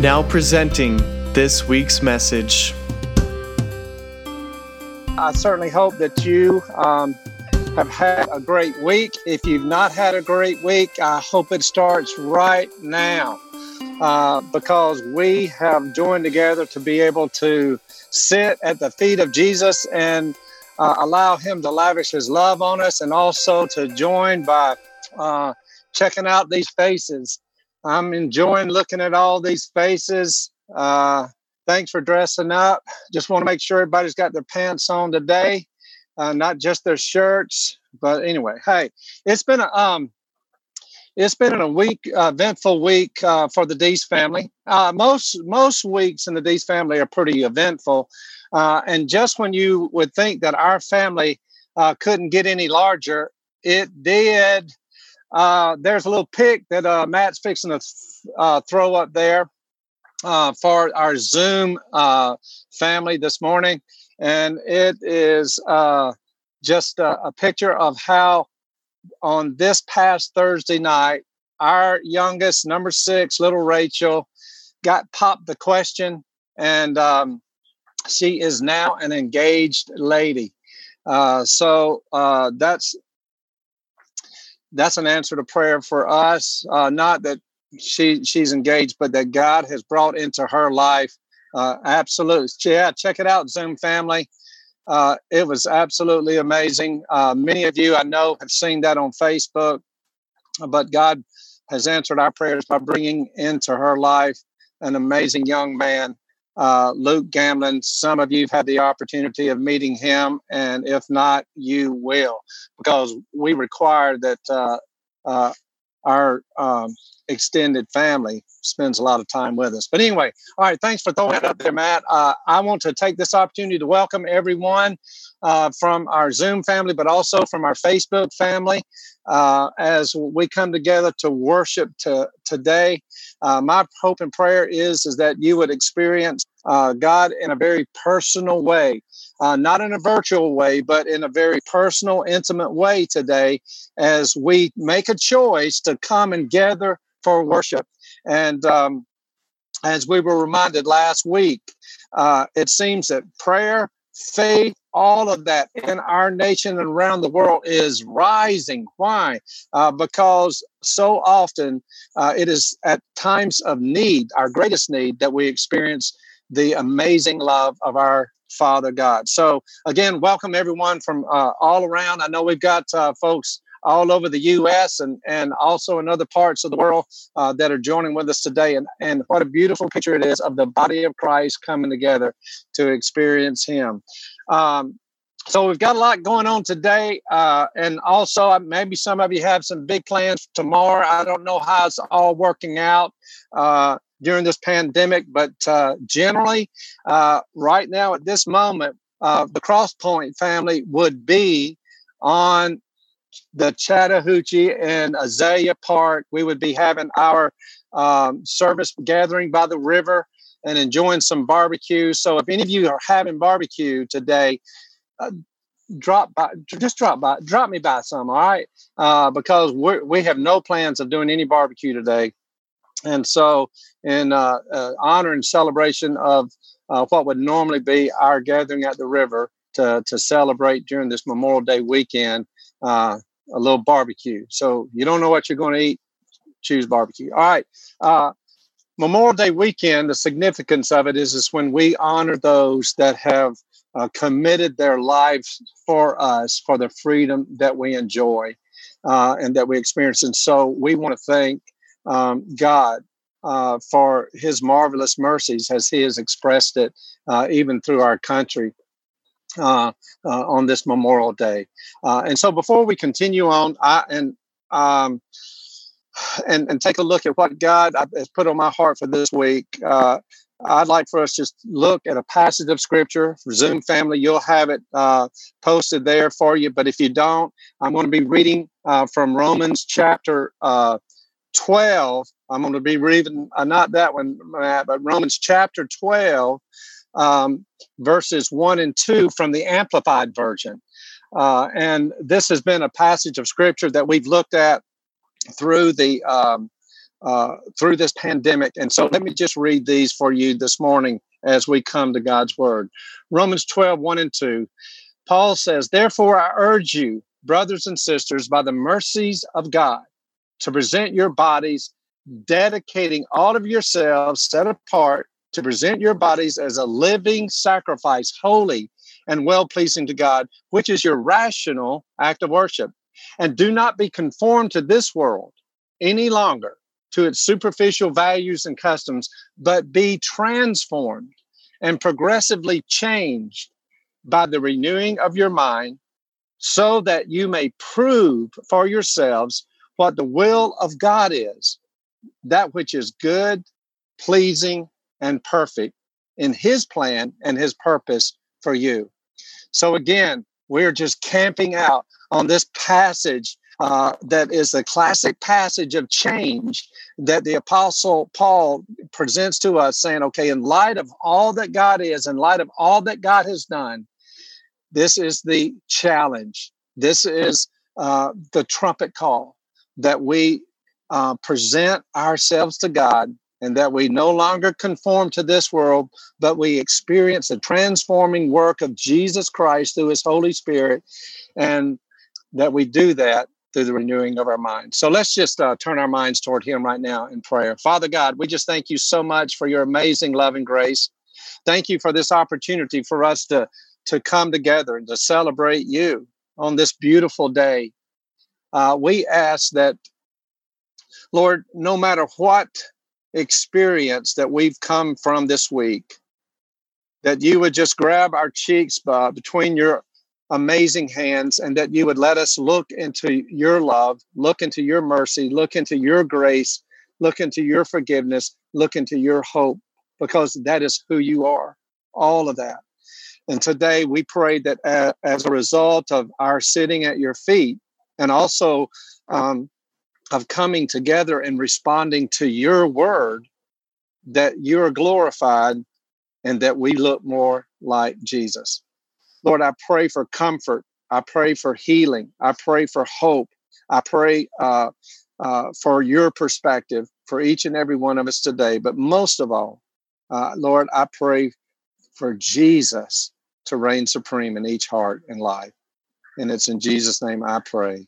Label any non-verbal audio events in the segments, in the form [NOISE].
Now presenting this week's message. I certainly hope that you um, have had a great week. If you've not had a great week, I hope it starts right now uh, because we have joined together to be able to sit at the feet of Jesus and uh, allow Him to lavish His love on us and also to join by uh, checking out these faces I'm enjoying looking at all these faces. Uh, thanks for dressing up. Just want to make sure everybody's got their pants on today, uh, not just their shirts. But anyway, hey, it's been a um, it's been a week, uh, eventful week uh, for the Dees family. Uh, most most weeks in the Dees family are pretty eventful, uh, and just when you would think that our family uh, couldn't get any larger, it did. Uh, there's a little pic that uh, Matt's fixing to uh, throw up there uh, for our Zoom uh, family this morning. And it is uh, just a, a, picture of how on this past Thursday night, our youngest, number six, little Rachel, got popped the question. And um, she is now an engaged lady. so that's that's an answer to prayer for us. Uh, not that she she's engaged, but that God has brought into her life. Uh, yeah. Check it out, Zoom family. Uh, it was absolutely amazing. Uh, many of you I know have seen that on Facebook, but God has answered our prayers by bringing into her life an amazing young man uh, Luke Gamlin. Some of you have had the opportunity of meeting him, and if not, you will, because we require that uh, uh, our um, extended family spends a lot of time with us. But anyway, all right, thanks for throwing that up there, Matt. Uh, I want to take this opportunity to welcome everyone uh, from our Zoom family, but also from our Facebook family uh, as we come together to worship to, today. Uh, my hope and prayer is, is that you would experience uh, God in a very personal way. Uh, not in a virtual way, but in a very personal, intimate way today as we make a choice to come and gather for worship. And um, as we were reminded last week, uh, it seems that prayer, faith, all of that in our nation and around the world is rising. Why? Uh, because so often uh, it is at times of need, our greatest need, that we experience the amazing love of our Father God. So, again, welcome everyone from uh, all around. I know we've got uh, folks all over the U.S. and and also in other parts of the world uh, that are joining with us today. And and what a beautiful picture it is of the body of Christ coming together to experience Him. Um, so we've got a lot going on today, uh, and also uh, maybe some of you have some big plans tomorrow. I don't know how it's all working out uh, during this pandemic, but uh, generally, uh, right now at this moment, uh, the Crosspoint family would be on the Chattahoochee and Azalea Park. We would be having our um, service gathering by the river and enjoying some barbecue. So if any of you are having barbecue today, uh, drop by, just drop by, drop me by some, all right? Uh, because we we have no plans of doing any barbecue today. And so, in uh, uh honor and celebration of uh, what would normally be our gathering at the river to, to celebrate during this Memorial Day weekend, uh, a little barbecue. So you don't know what you're going to eat, choose barbecue. All right. Uh, Memorial Day weekend, the significance of it is, is when we honor those that have uh, committed their lives for us for the freedom that we enjoy and that we experience. And so we want to thank um, God uh, for his marvelous mercies as he has expressed it uh, even through our country. uh, uh, on this Memorial Day. Uh, and so, before we continue on, I and um, and and take a look at what God has put on my heart for this week. Uh, I'd like for us just look at a passage of scripture for Zoom family. You'll have it uh, posted there for you. But if you don't, I'm going to be reading uh, from Romans chapter uh, 12. I'm going to be reading, uh, not that one, Matt, but Romans chapter 12, um, verses 1 and 2 from the Amplified Version. Uh, and this has been a passage of scripture that we've looked at through the um, uh, through this pandemic. And so let me just read these for you this morning as we come to God's word. Romans 12, 1 and 2. Paul says, Therefore, I urge you, brothers and sisters, by the mercies of God, to present your bodies, dedicating all of yourselves set apart to present your bodies as a living sacrifice, holy and well pleasing to God, which is your rational act of worship. And do not be conformed to this world any longer, to its superficial values and customs, but be transformed and progressively changed by the renewing of your mind, so that you may prove for yourselves what the will of God is, that which is good, pleasing, and perfect in His plan and His purpose for you. So, again, we're just camping out on this passage uh, that is a classic passage of change that the apostle paul presents to us saying okay in light of all that god is in light of all that god has done this is the challenge this is uh, the trumpet call that we uh, present ourselves to god and that we no longer conform to this world, but we experience the transforming work of Jesus Christ through his Holy Spirit, and that we do that through the renewing of our minds. So let's just uh, turn our minds toward him right now in prayer. Father God, we just thank you so much for your amazing love and grace. Thank you for this opportunity for us to, to come together and to celebrate you on this beautiful day. Uh, we ask that, Lord, no matter what experience that we've come from this week, that you would just grab our cheeks uh, between your amazing hands and that you would let us look into your love, look into your mercy, look into your grace, look into your forgiveness, look into your hope, because that is who you are, all of that. And today we pray that uh, as a result of our sitting at your feet and also um, of coming together and responding to your word that you are glorified and that we look more like Jesus. Lord, I pray for comfort. I pray for healing. I pray for hope. I pray uh, uh, for your perspective for each and every one of us today. But most of all, uh, Lord, I pray for Jesus to reign supreme in each heart and life. And it's in Jesus' name I pray.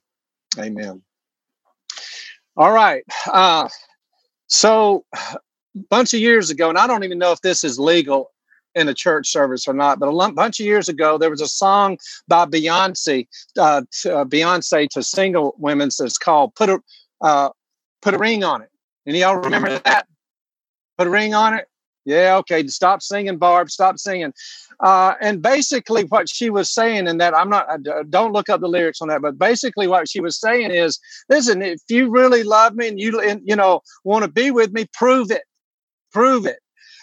Amen. All right. Uh, so, a bunch of years ago, and I don't even know if this is legal in a church service or not, but a bunch of years ago, there was a song by Beyonce, uh, to, uh, Beyonce to single women that's called "Put a uh, Put a Ring on It." Any y'all remember that? Put a ring on it. Yeah, okay. Stop singing, Barb. Stop singing. Uh, and basically, what she was saying, in that I'm not, don't look up the lyrics on that, but basically, what she was saying is, listen, if you really love me and you, you know, want to be with me, prove it, prove it.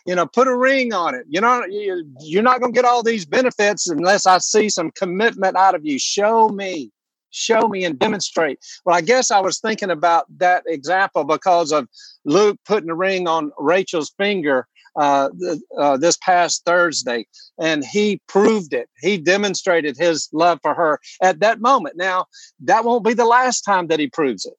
You know, put a ring on it. You know, you're not going to get all these benefits unless I see some commitment out of you. Show me, show me, and demonstrate. Well, I guess I was thinking about that example because of Luke putting a ring on Rachel's finger uh, uh, this past Thursday, and he proved it. He demonstrated his love for her at that moment. Now, that won't be the last time that he proves it.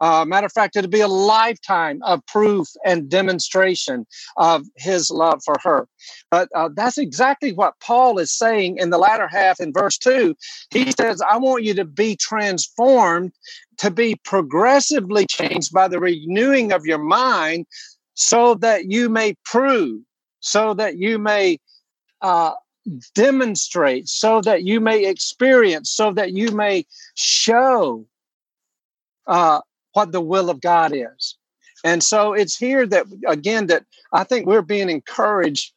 Uh, matter of fact, it'll be a lifetime of proof and demonstration of his love for her. But uh, that's exactly what Paul is saying in the latter half in verse 2. He says, I want you to be transformed, to be progressively changed by the renewing of your mind, so that you may prove, so that you may uh, demonstrate, so that you may experience, so that you may show uh, what the will of God is. And so it's here that, again, that I think we're being encouraged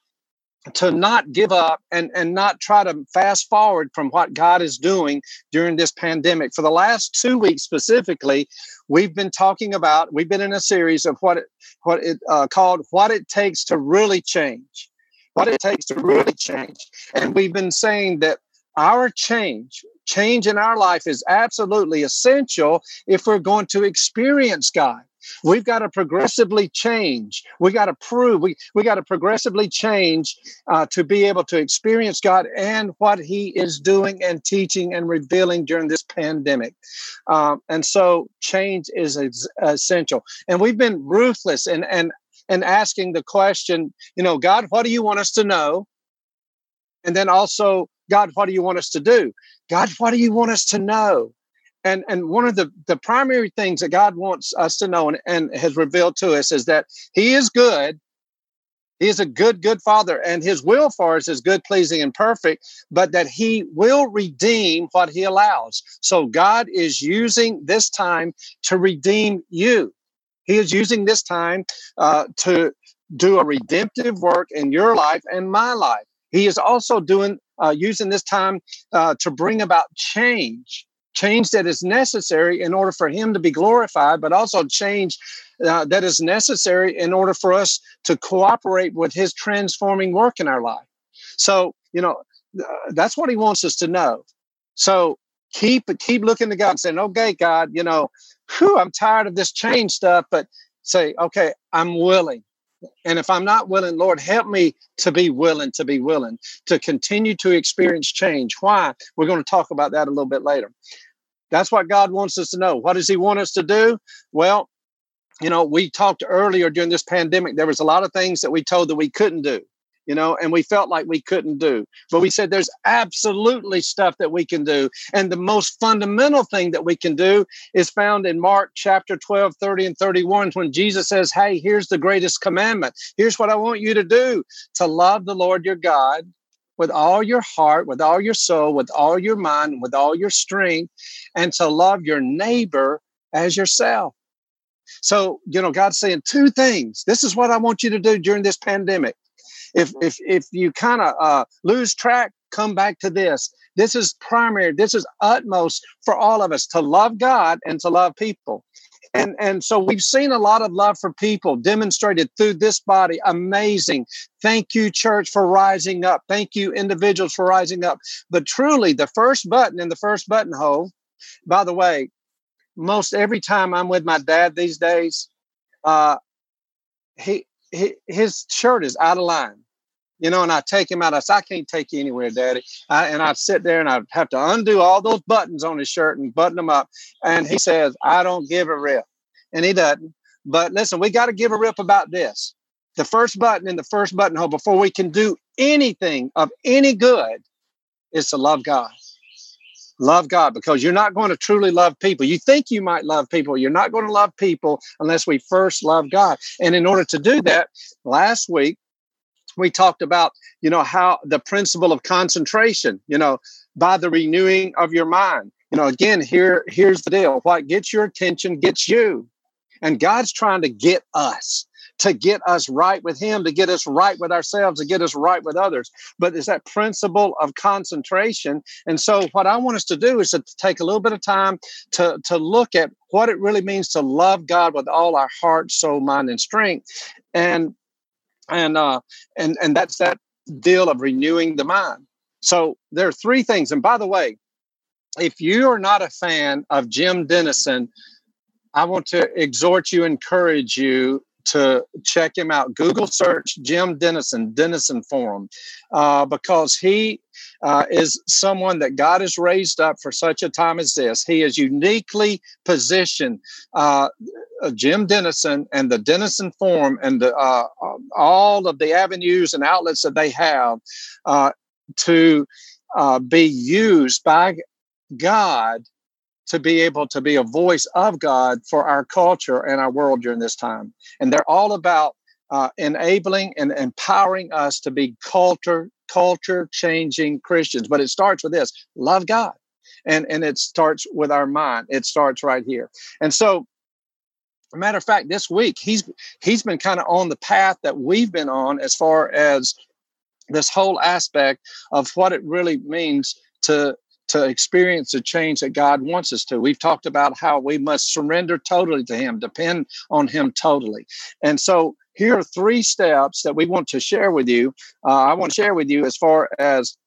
to not give up and, and not try to fast forward from what God is doing during this pandemic. For the last two weeks specifically, we've been talking about, we've been in a series of what it, what it uh, called What It Takes to Really Change. What it takes to really change. And we've been saying that our change, change in our life is absolutely essential if we're going to experience God. We've got to progressively change. We got to prove. We we got to progressively change uh, to be able to experience God and what He is doing and teaching and revealing during this pandemic. Um, and so, change is essential. And we've been ruthless and and and asking the question, you know, God, what do you want us to know? And then also, God, what do you want us to do? God, what do you want us to know? And and one of the the primary things that god wants us to know and, and has revealed to us is that he is good. He is a good good father and his will for us is good pleasing and perfect but that he will redeem what he allows. So god is using this time to redeem you. He is using this time uh, to do a redemptive work in your life and my life. He is also doing uh, using this time uh, to bring about change change that is necessary in order for him to be glorified, but also change uh, that is necessary in order for us to cooperate with his transforming work in our life. So, you know, uh, that's what he wants us to know. So keep keep looking to God and saying, okay, God, you know, whew, I'm tired of this change stuff, but say, okay, I'm willing. And if I'm not willing, Lord, help me to be willing, to be willing, to continue to experience change. Why? We're going to talk about that a little bit later. That's what God wants us to know. What does He want us to do? Well, you know, we talked earlier during this pandemic, there was a lot of things that we told that we couldn't do, you know, and we felt like we couldn't do. But we said there's absolutely stuff that we can do. And the most fundamental thing that we can do is found in Mark chapter 12, 30, and 31, when Jesus says, Hey, here's the greatest commandment. Here's what I want you to do to love the Lord your God with all your heart, with all your soul, with all your mind, with all your strength, and to love your neighbor as yourself. So, you know, God's saying two things. This is what I want you to do during this pandemic. If if if you kind of uh, lose track, come back to this. This is primary. This is utmost for all of us to love God and to love people and and so we've seen a lot of love for people demonstrated through this body. Amazing. Thank you church for rising up. Thank you individuals for rising up. But truly the first button in the first buttonhole by the way most every time i'm with my dad these days uh he, he his shirt is out of line you know, and I take him out. I say, I can't take you anywhere, Daddy. I, and I'd sit there and I'd have to undo all those buttons on his shirt and button them up. And he says, I don't give a rip. And he doesn't. But listen, we got to give a rip about this. The first button in the first buttonhole before we can do anything of any good is to love God. Love God because you're not going to truly love people. You think you might love people. You're not going to love people unless we first love God. And in order to do that, last week we talked about you know how the principle of concentration you know by the renewing of your mind. You know again here here's the deal. What gets your attention gets you. And god's trying to get us to get us right with him to get us right with ourselves to get us right with others. But it's that principle of concentration. And so what i want us to do is to take a little bit of time to to look at what it really means to love god with all our heart soul mind and strength. And and uh, and and that's that deal of renewing the mind. So there are three things. And by the way, if you are not a fan of Jim Denison, I want to exhort you, encourage you to check him out. Google search Jim Denison, Denison Forum, uh, because he uh, is someone that God has raised up for such a time as this. He is uniquely positioned. Uh, uh, Jim Denison and the Denison Forum and the, uh, um, all of the avenues and outlets that they have uh, to uh, be used by God to be able to be a voice of God for our culture and our world during this time. And they're all about uh, enabling and empowering us to be culture culture changing Christians. But it starts with this: love God, and and it starts with our mind. It starts right here. And so matter of fact, this week he's he's been kind of on the path that we've been on as far as this whole aspect of what it really means to to experience the change that God wants us to. We've talked about how we must surrender totally to Him, depend on Him totally. And so here are three steps that we want to share with you. Uh, I want to share with you as far as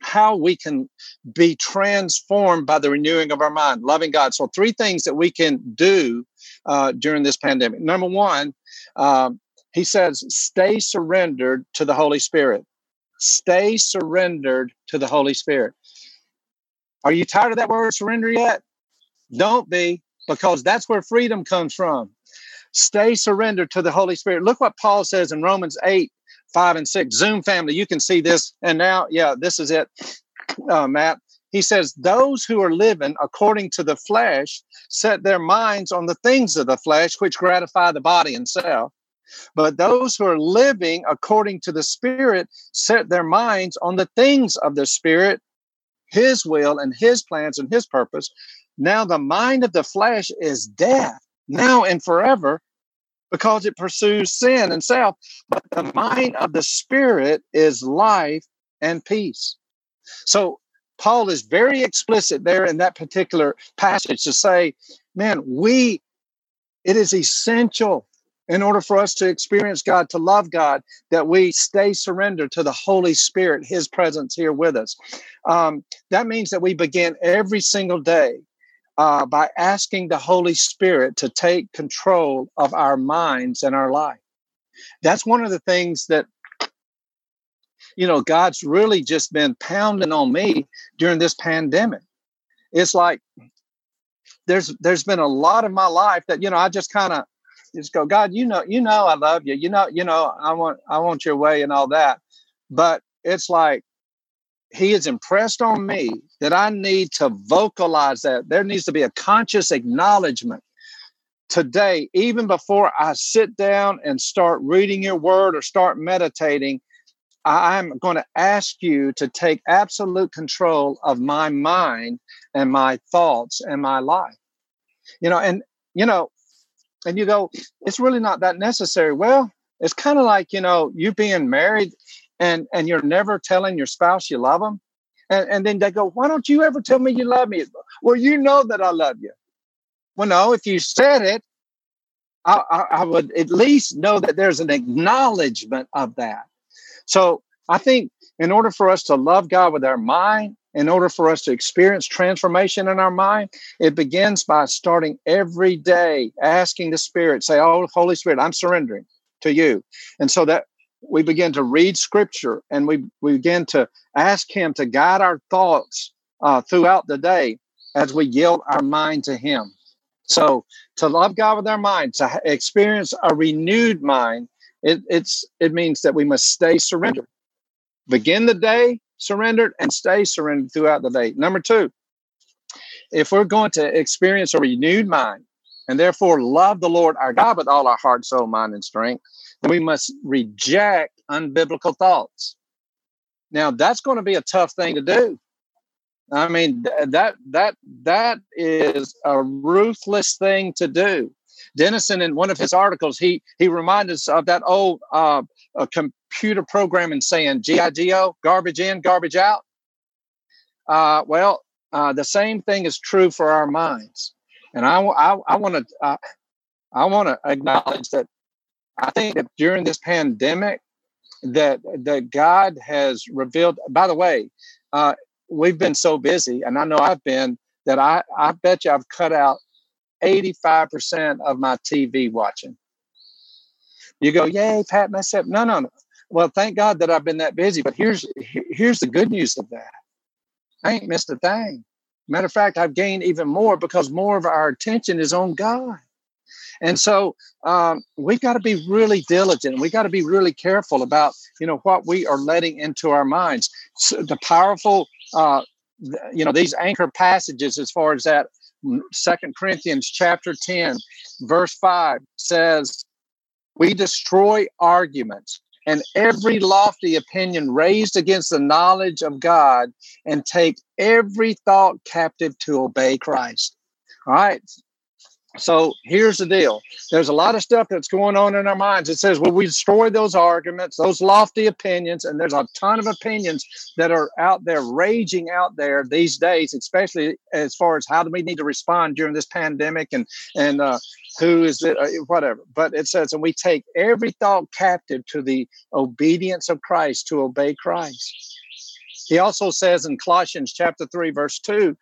how we can be transformed by the renewing of our mind, loving God. So, three things that we can do uh, during this pandemic. Number one, um, he says, stay surrendered to the Holy Spirit. Stay surrendered to the Holy Spirit. Are you tired of that word surrender yet? Don't be, because that's where freedom comes from. Stay surrendered to the Holy Spirit. Look what Paul says in Romans 8, 5, and 6. Zoom family, you can see this. And now, yeah, this is it, uh, Matt. He says, Those who are living according to the flesh set their minds on the things of the flesh, which gratify the body and self. But those who are living according to the Spirit set their minds on the things of the Spirit, His will and His plans and His purpose. Now, the mind of the flesh is death, now and forever, because it pursues sin and self. But the mind of the Spirit is life and peace. So, Paul is very explicit there in that particular passage to say, man, we, it is essential in order for us to experience God, to love God, that we stay surrendered to the Holy Spirit, His presence here with us. Um, that means that we begin every single day uh, by asking the Holy Spirit to take control of our minds and our life. That's one of the things that you know God's really just been pounding on me during this pandemic. It's like there's there's been a lot of my life that you know I just kind of just go, God, you know, you know, I love you. You know, you know, I want, I want your way and all that. But it's like he is impressed on me that I need to vocalize that. There needs to be a conscious acknowledgement today, even before I sit down and start reading your word or start meditating. I'm going to ask you to take absolute control of my mind and my thoughts and my life. You know, and you know, and you go, it's really not that necessary. Well, it's kind of like, you know, you being married and and you're never telling your spouse you love them. And, and then they go, why don't you ever tell me you love me? Well, you know that I love you. Well, no, if you said it, I, I, I would at least know that there's an acknowledgement of that. So I think in order for us to love God with our mind in order for us to experience transformation in our mind, it begins by starting every day asking the Spirit, say, Oh, Holy Spirit, I'm surrendering to you. And so that we begin to read scripture and we, we begin to ask Him to guide our thoughts uh, throughout the day as we yield our mind to Him. So to love God with our mind, to experience a renewed mind, it, it's it means that we must stay surrendered. Begin the day surrendered and stay surrendered throughout the day. Number two, if we're going to experience a renewed mind and therefore love the Lord our God with all our heart, soul, mind, and strength, then we must reject unbiblical thoughts. Now, that's going to be a tough thing to do. I mean that that that is a ruthless thing to do. Denison, in one of his articles, he he reminded us of that old uh, computer program and saying GIGO, garbage in, garbage out. Uh, well, uh, the same thing is true for our minds. And I, I, I want to uh, I want to acknowledge that I think that during this pandemic, that that God has revealed. By the way, uh, we've been so busy, and I know I've been that I I bet you I've cut out 85% of my TV watching. You go, yay, pat myself. No, no, no. Well, thank God that I've been that busy. But here's here's the good news of that. I ain't missed a thing. Matter of fact, I've gained even more because more of our attention is on God. And so um, we've got to be really diligent. We got to be really careful about you know what we are letting into our minds. So the powerful, uh, you know, these anchor passages as far as that Second Corinthians chapter 10, verse 5 says, We destroy arguments and every lofty opinion raised against the knowledge of God and take every thought captive to obey Christ. All right. So here's the deal. There's a lot of stuff that's going on in our minds. It says, well, we destroy those arguments, those lofty opinions, and there's a ton of opinions that are out there, raging out there these days, especially as far as how do we need to respond during this pandemic and and uh, who is it, uh, whatever. But it says, and we take every thought captive to the obedience of Christ to obey Christ. He also says in Colossians chapter 3, verse 2,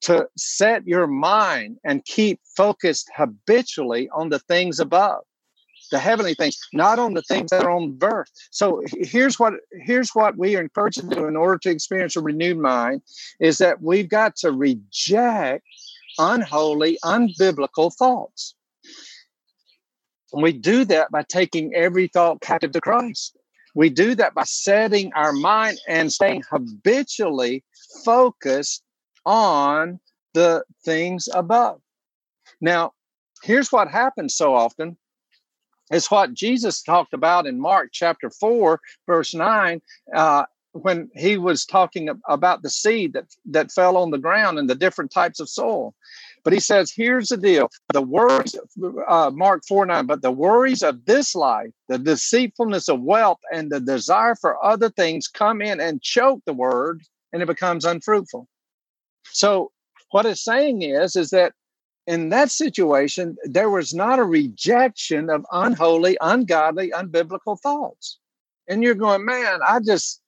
to set your mind and keep focused habitually on the things above the heavenly things not on the things that are on birth so here's what here's what we are encouraged to do in order to experience a renewed mind is that we've got to reject unholy unbiblical thoughts. And we do that by taking every thought captive to christ. We do that by setting our mind and staying habitually focused on the things above. Now, here's what happens so often is what Jesus talked about in Mark chapter 4, verse 9, uh, when he was talking about the seed that, that fell on the ground and the different types of soil. But he says, here's the deal the worries, uh, Mark 4 9, but the worries of this life, the deceitfulness of wealth, and the desire for other things come in and choke the word, and it becomes unfruitful. So what it's saying is, is that in that situation, there was not a rejection of unholy, ungodly, unbiblical thoughts. And you're going, man, I just,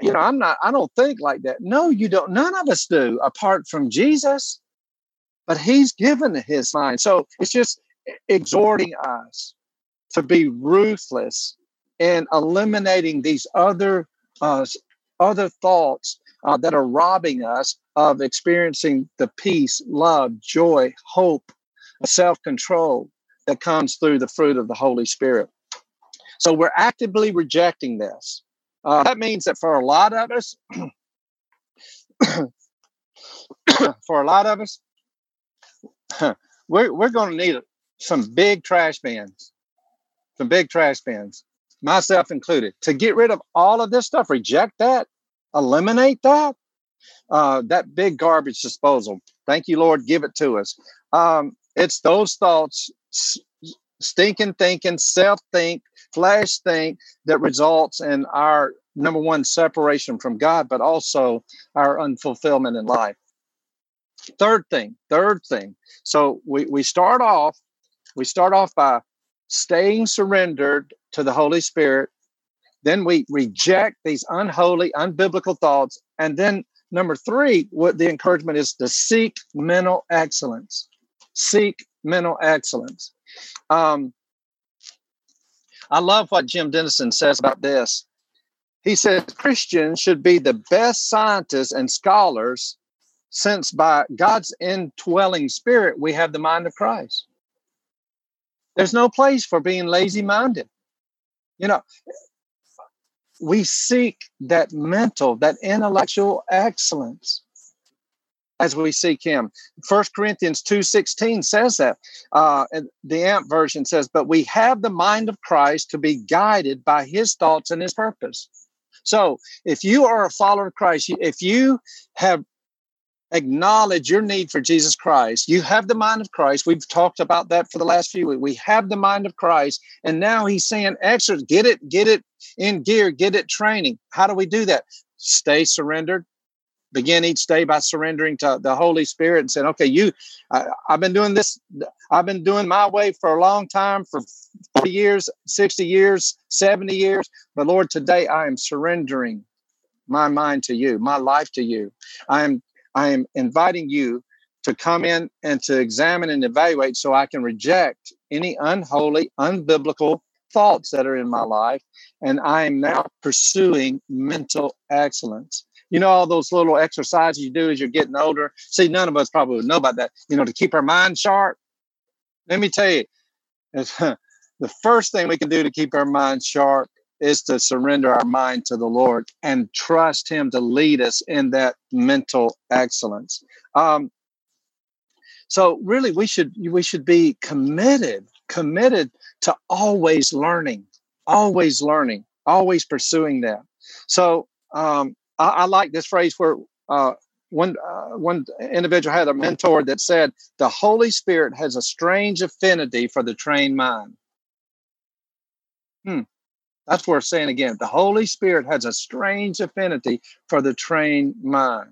you know, I'm not, I don't think like that. No, you don't. None of us do apart from Jesus, but he's given his mind. So it's just exhorting us to be ruthless in eliminating these other, uh, other thoughts uh, that are robbing us of experiencing the peace, love, joy, hope, self control that comes through the fruit of the Holy Spirit. So we're actively rejecting this. Uh, that means that for a lot of us, [COUGHS] for a lot of us, [COUGHS] we're, we're going to need some big trash bins, some big trash bins, myself included, to get rid of all of this stuff, reject that, eliminate that, uh, that big garbage disposal. Thank you, Lord. Give it to us. Um, it's those thoughts, stinking thinking, self think, flesh think that results in our number one separation from God, but also our unfulfillment in life. Third thing, third thing. So we, we start off, we start off by staying surrendered to the Holy Spirit. Then we reject these unholy, unbiblical thoughts. And then Number three, what the encouragement is to seek mental excellence. Seek mental excellence. Um, I love what Jim Denison says about this. He says Christians should be the best scientists and scholars since by God's indwelling spirit we have the mind of Christ. There's no place for being lazy minded. You know, we seek that mental, that intellectual excellence as we seek him. First Corinthians 2.16 says that. Uh, the AMP version says, but we have the mind of Christ to be guided by his thoughts and his purpose. So if you are a follower of Christ, if you have acknowledge your need for Jesus Christ. You have the mind of Christ. We've talked about that for the last few weeks. We have the mind of Christ. And now he's saying, extra, get it, get it in gear, get it training. How do we do that? Stay surrendered. Begin each day by surrendering to the Holy Spirit and saying, okay, you, I, I've been doing this, I've been doing my way for a long time, for 40 years, 60 years, 70 years. But Lord, today I am surrendering my mind to you, my life to you. I am I am inviting you to come in and to examine and evaluate so I can reject any unholy, unbiblical thoughts that are in my life. And I am now pursuing mental excellence. You know, all those little exercises you do as you're getting older. See, none of us probably would know about that. You know, to keep our mind sharp. Let me tell you, [LAUGHS] the first thing we can do to keep our mind sharp is to surrender our mind to the Lord and trust Him to lead us in that mental excellence. Um, so really, we should we should be committed, committed to always learning, always learning, always pursuing that. So um, I, I, like this phrase where uh, one uh, one individual had a mentor that said the Holy Spirit has a strange affinity for the trained mind. Hmm. That's worth saying again. The Holy Spirit has a strange affinity for the trained mind.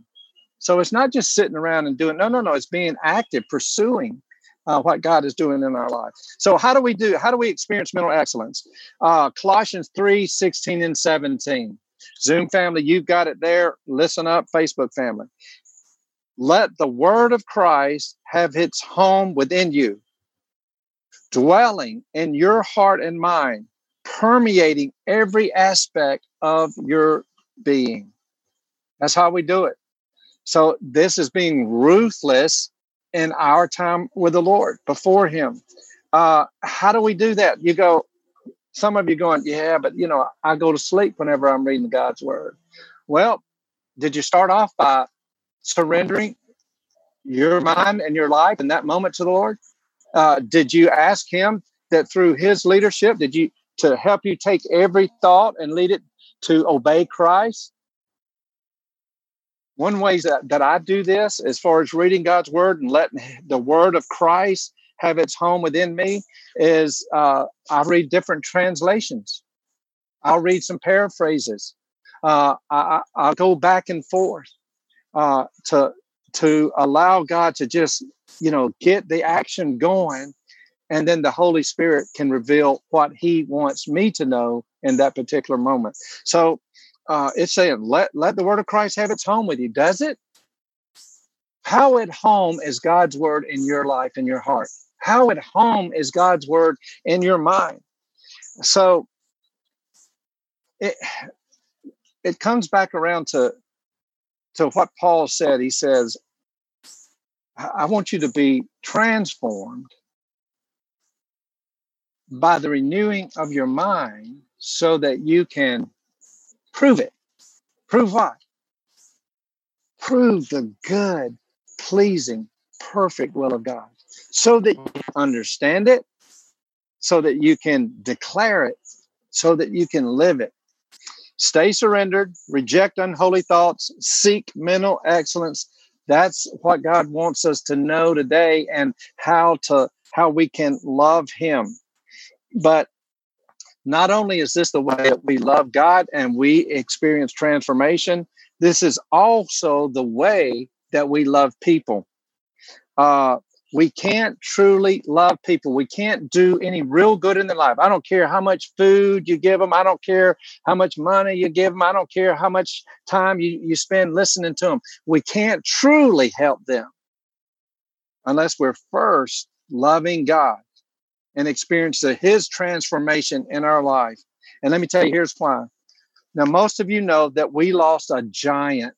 So it's not just sitting around and doing, no, no, no, it's being active, pursuing uh, what God is doing in our life. So how do we do, how do we experience mental excellence? Uh, Colossians 3, 16 and 17. Zoom family, you've got it there. Listen up, Facebook family. Let the word of Christ have its home within you, dwelling in your heart and mind, permeating every aspect of your being. That's how we do it. So, this is being ruthless in our time with the Lord before Him. Uh, how do we do that? You go, some of you going, yeah, but you know, I go to sleep whenever I'm reading God's word. Well, did you start off by surrendering your mind and your life in that moment to the Lord? Uh, did you ask Him that through His leadership, did you to help you take every thought and lead it to obey Christ? One way that, that I do this, as far as reading God's word and letting the word of Christ have its home within me is uh, I read different translations. I'll read some paraphrases. Uh, I, will go back and forth uh, to to allow God to just you know get the action going, and then the Holy Spirit can reveal what He wants me to know in that particular moment. So uh, it's saying let let the Word of Christ have its home with you. Does it? How at home is God's Word in your life, in your heart? How at home is God's word in your mind? So it it comes back around to to what Paul said. He says, I want you to be transformed by the renewing of your mind so that you can prove it. Prove what? Prove the good, pleasing, perfect will of God so that you understand it, so that you can declare it, so that you can live it. Stay surrendered, reject unholy thoughts, seek mental excellence. That's what God wants us to know today and how to how we can love him. But not only is this the way that we love God and we experience transformation, this is also the way that we love people. Uh, we can't truly love people. We can't do any real good in their life. I don't care how much food you give them. I don't care how much money you give them. I don't care how much time you, you spend listening to them. We can't truly help them unless we're first loving God and experiencing His transformation in our life. And let me tell you, here's why. Now, most of you know that we lost a giant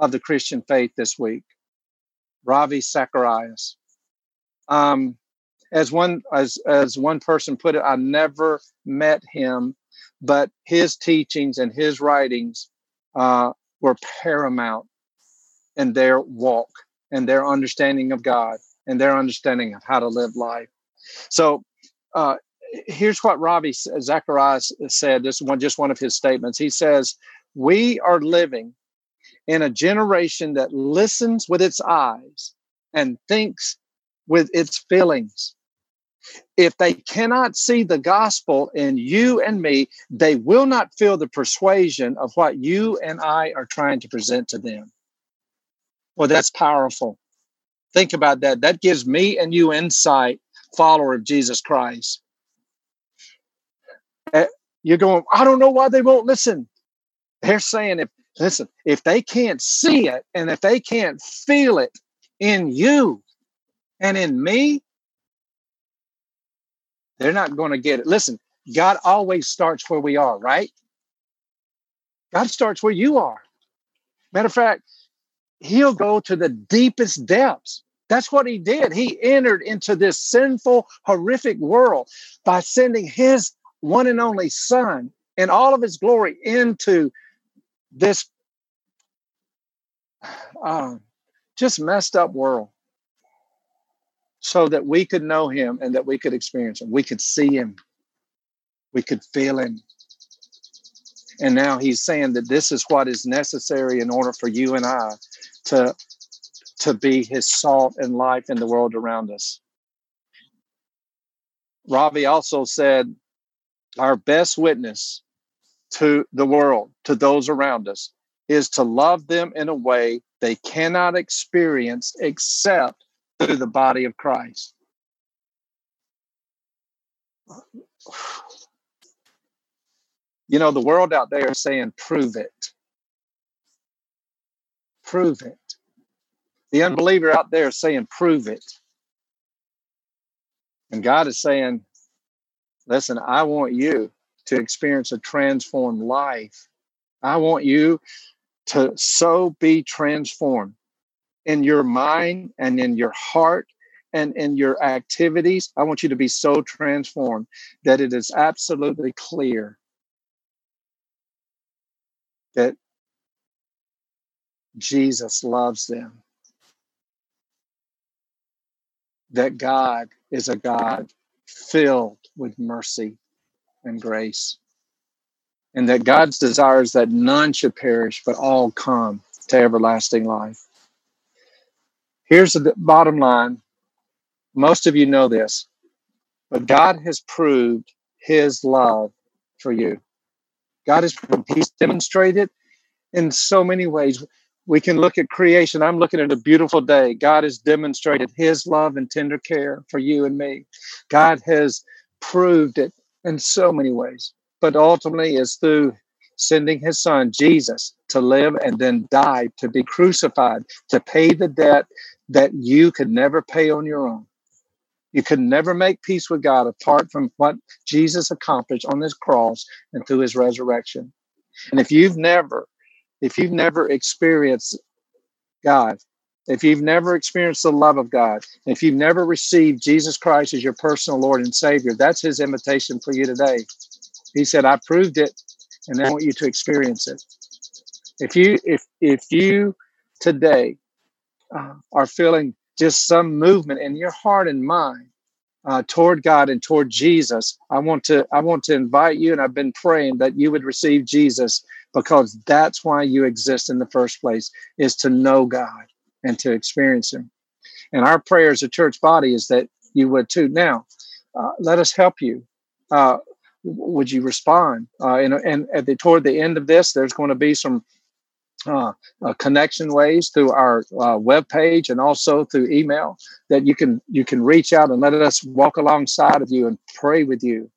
of the Christian faith this week. Ravi Zacharias. Um, as one as as one person put it, I never met him, but his teachings and his writings uh, were paramount in their walk and their understanding of God and their understanding of how to live life. So. Uh, here's what Ravi Zacharias said. This is one, just one of his statements. He says, "We are living in a generation that listens with its eyes and thinks with its feelings. If they cannot see the gospel in you and me, they will not feel the persuasion of what you and I are trying to present to them. Well, that's powerful. Think about that. That gives me and you insight, follower of Jesus Christ. Eh, you're going, I don't know why they won't listen. They're saying if Listen, if they can't see it and if they can't feel it in you and in me, they're not going to get it. Listen, God always starts where we are, right? God starts where you are. Matter of fact, He'll go to the deepest depths. That's what He did. He entered into this sinful, horrific world by sending His one and only Son in all of His glory into this uh, just messed up world so that we could know him and that we could experience him. We could see him. We could feel him. And now he's saying that this is what is necessary in order for you and I to, to be his salt and life in the world around us. Ravi also said, Our best witness to the world, to those around us, is to love them in a way they cannot experience except through the body of Christ. [SIGHS] You know, the world out there is saying, prove it. Prove it. The unbeliever out there is saying, prove it. And God is saying, listen, I want you to experience a transformed life. I want you to so be transformed in your mind and in your heart and in your activities. I want you to be so transformed that it is absolutely clear that Jesus loves them, that God is a God filled with mercy and grace and that God's desire is that none should perish, but all come to everlasting life. Here's the bottom line most of you know this, but God has proved his love for you. God has he's demonstrated in so many ways. We can look at creation. I'm looking at a beautiful day. God has demonstrated his love and tender care for you and me. God has proved it in so many ways but ultimately is through sending his son Jesus to live and then die, to be crucified, to pay the debt that you could never pay on your own. You could never make peace with God apart from what Jesus accomplished on this cross and through his resurrection. And if you've never, if you've never experienced God, if you've never experienced the love of God, if you've never received Jesus Christ as your personal Lord and Savior, that's his invitation for you today. He said, I proved it and I want you to experience it. If you if if you today uh, are feeling just some movement in your heart and mind uh, toward God and toward Jesus, I want to I want to invite you, and I've been praying that you would receive Jesus because that's why you exist in the first place is to know God and to experience Him. And our prayer as a church body is that you would too. Now, uh, let us help you. Uh, would you respond? Uh, and and at the toward the end of this, there's going to be some uh, uh, connection ways through our uh, web page and also through email that you can you can reach out and let us walk alongside of you and pray with you,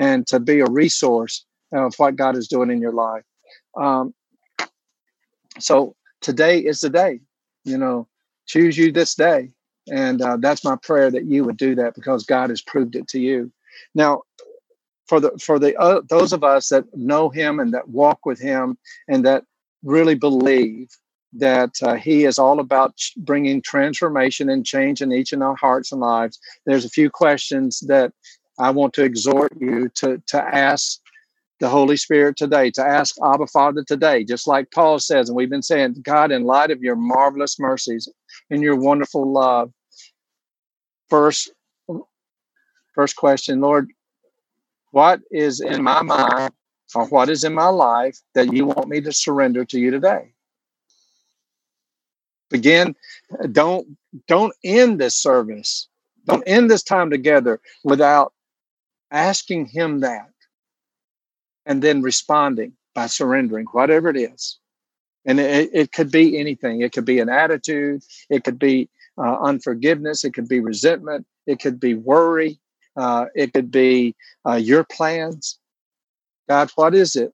and to be a resource of what God is doing in your life. Um, so today is the day. You know, choose you this day, and uh, that's my prayer that you would do that because God has proved it to you. Now, for the for the uh, those of us that know him and that walk with him and that really believe that uh, he is all about bringing transformation and change in each of our hearts and lives there's a few questions that i want to exhort you to to ask the holy spirit today to ask abba father today just like paul says and we've been saying god in light of your marvelous mercies and your wonderful love first first question lord what is in my mind or what is in my life that you want me to surrender to you today? Begin don't don't end this service. Don't end this time together without asking him that and then responding by surrendering whatever it is. And it, it could be anything. It could be an attitude. It could be uh, unforgiveness. It could be resentment. It could be worry. Uh, it could be uh, your plans. God, what is it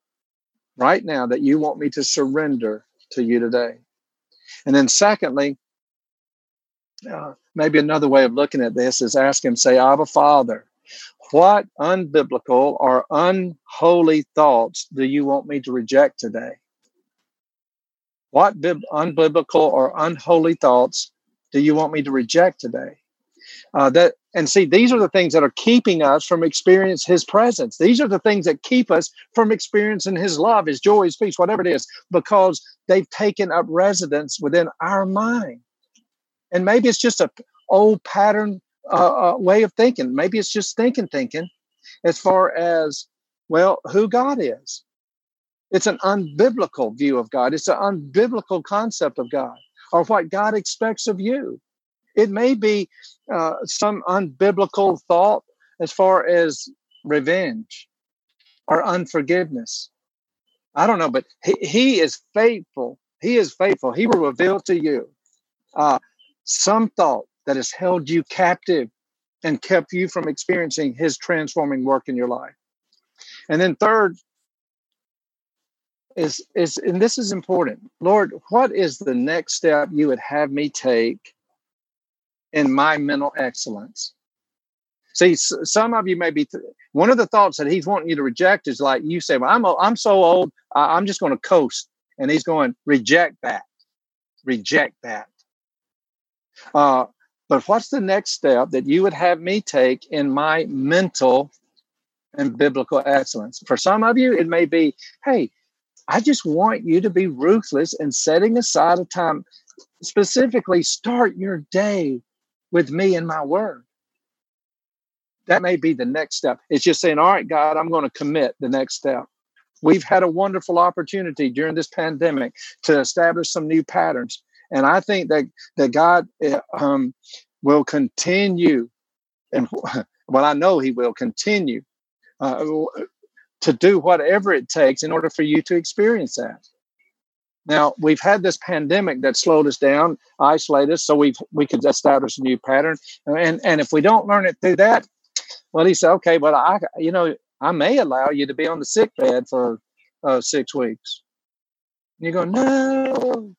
right now that you want me to surrender to you today? And then, secondly, uh, maybe another way of looking at this is ask Him, say, Abba, Father, what unbiblical or unholy thoughts do you want me to reject today? What bib- unbiblical or unholy thoughts do you want me to reject today? Uh, that and see these are the things that are keeping us from experiencing his presence these are the things that keep us from experiencing his love his joy his peace whatever it is because they've taken up residence within our mind and maybe it's just a old pattern uh, uh, way of thinking maybe it's just thinking thinking as far as well who god is it's an unbiblical view of god it's an unbiblical concept of god or what God expects of you. It may be uh, some unbiblical thought as far as revenge or unforgiveness. I don't know, but he, he is faithful. He is faithful. He will reveal to you uh, some thought that has held you captive and kept you from experiencing his transforming work in your life. And then third is is and this is important. Lord, what is the next step you would have me take in my mental excellence? See, some of you may be th- one of the thoughts that he's wanting you to reject is like you say, "Well, I'm I'm so old, I'm just going to coast," and he's going reject that, reject that. Uh, but what's the next step that you would have me take in my mental and biblical excellence? For some of you, it may be, hey, I just want you to be ruthless and setting aside a time, specifically start your day with me and my word. That may be the next step. It's just saying, all right, God, I'm going to commit the next step. We've had a wonderful opportunity during this pandemic to establish some new patterns. And I think that that God eh, um, will continue, and [LAUGHS] well, I know He will continue uh, to do whatever it takes in order for you to experience that. Now we've had this pandemic that slowed us down, isolated us, so we we could establish a new pattern. And and if we don't learn it through that, well, he said, okay, well, I you know I may allow you to be on the sick bed for uh, six weeks. You go, no.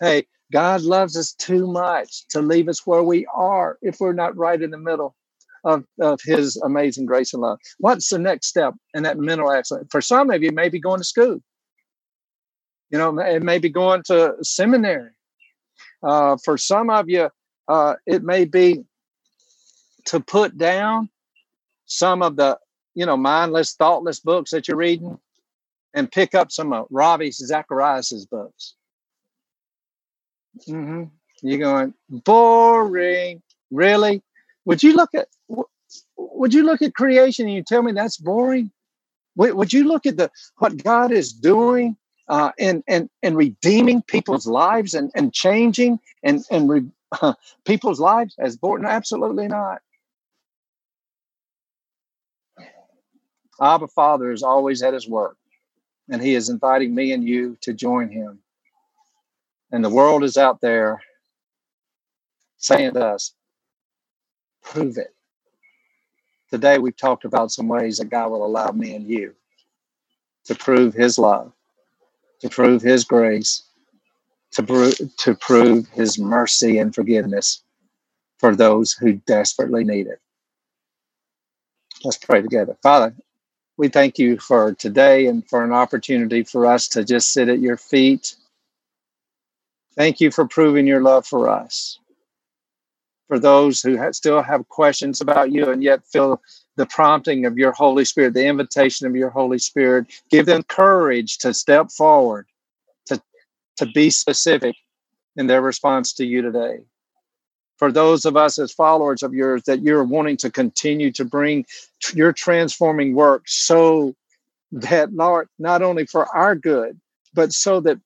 Hey, God loves us too much to leave us where we are if we're not right in the middle of, of His amazing grace and love. What's the next step in that mental excellence? For some of you, maybe going to school. You know, it may be going to seminary. Uh, for some of you, uh, it may be to put down some of the, you know, mindless, thoughtless books that you're reading and pick up some of Ravi Zacharias's books Mm-hmm. You're going boring. Really? Would you look at would you look at creation and you tell me that's boring? Would, you look at the what God is doing uh, and and and redeeming people's lives and and changing and and re, uh, [LAUGHS] people's lives as boring? Absolutely not. Abba Father is always at His work, and He is inviting me and you to join Him and the world is out there saying to us, prove it. Today, we've talked about some ways that God will allow me and you to prove His love, to prove His grace, to, pro- to prove His mercy and forgiveness for those who desperately need it. Let's pray together. Father, we thank you for today and for an opportunity for us to just sit at your feet Thank you for proving your love for us. For those who have, still have questions about you and yet feel the prompting of your Holy Spirit, the invitation of your Holy Spirit, give them courage to step forward, to, to be specific in their response to you today. For those of us as followers of yours, that you're wanting to continue to bring your transforming work so that, Lord, not only for our good, but so that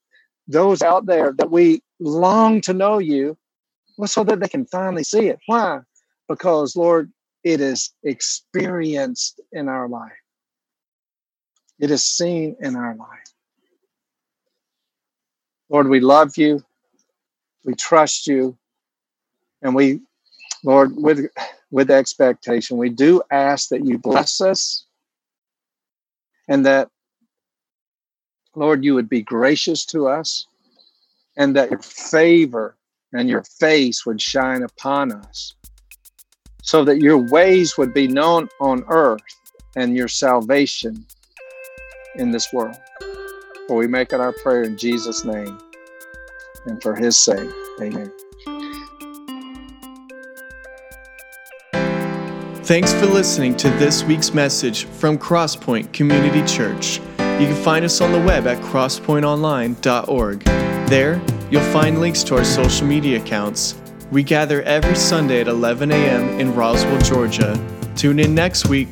those out there that we long to know you, well, so that they can finally see it. Why? Because, Lord, it is experienced in our life, it is seen in our life. Lord, we love you, we trust you, and we, Lord, with with expectation, we do ask that you bless us and that Lord, you would be gracious to us and that your favor and your face would shine upon us so that your ways would be known on earth and your salvation in this world. For we make it our prayer in Jesus' name and for his sake. Amen. Thanks for listening to this week's message from Crosspoint Community Church. You can find us on the web at crosspointonline.org. There, you'll find links to our social media accounts. We gather every Sunday at 11 a.m. in Roswell, Georgia. Tune in next week.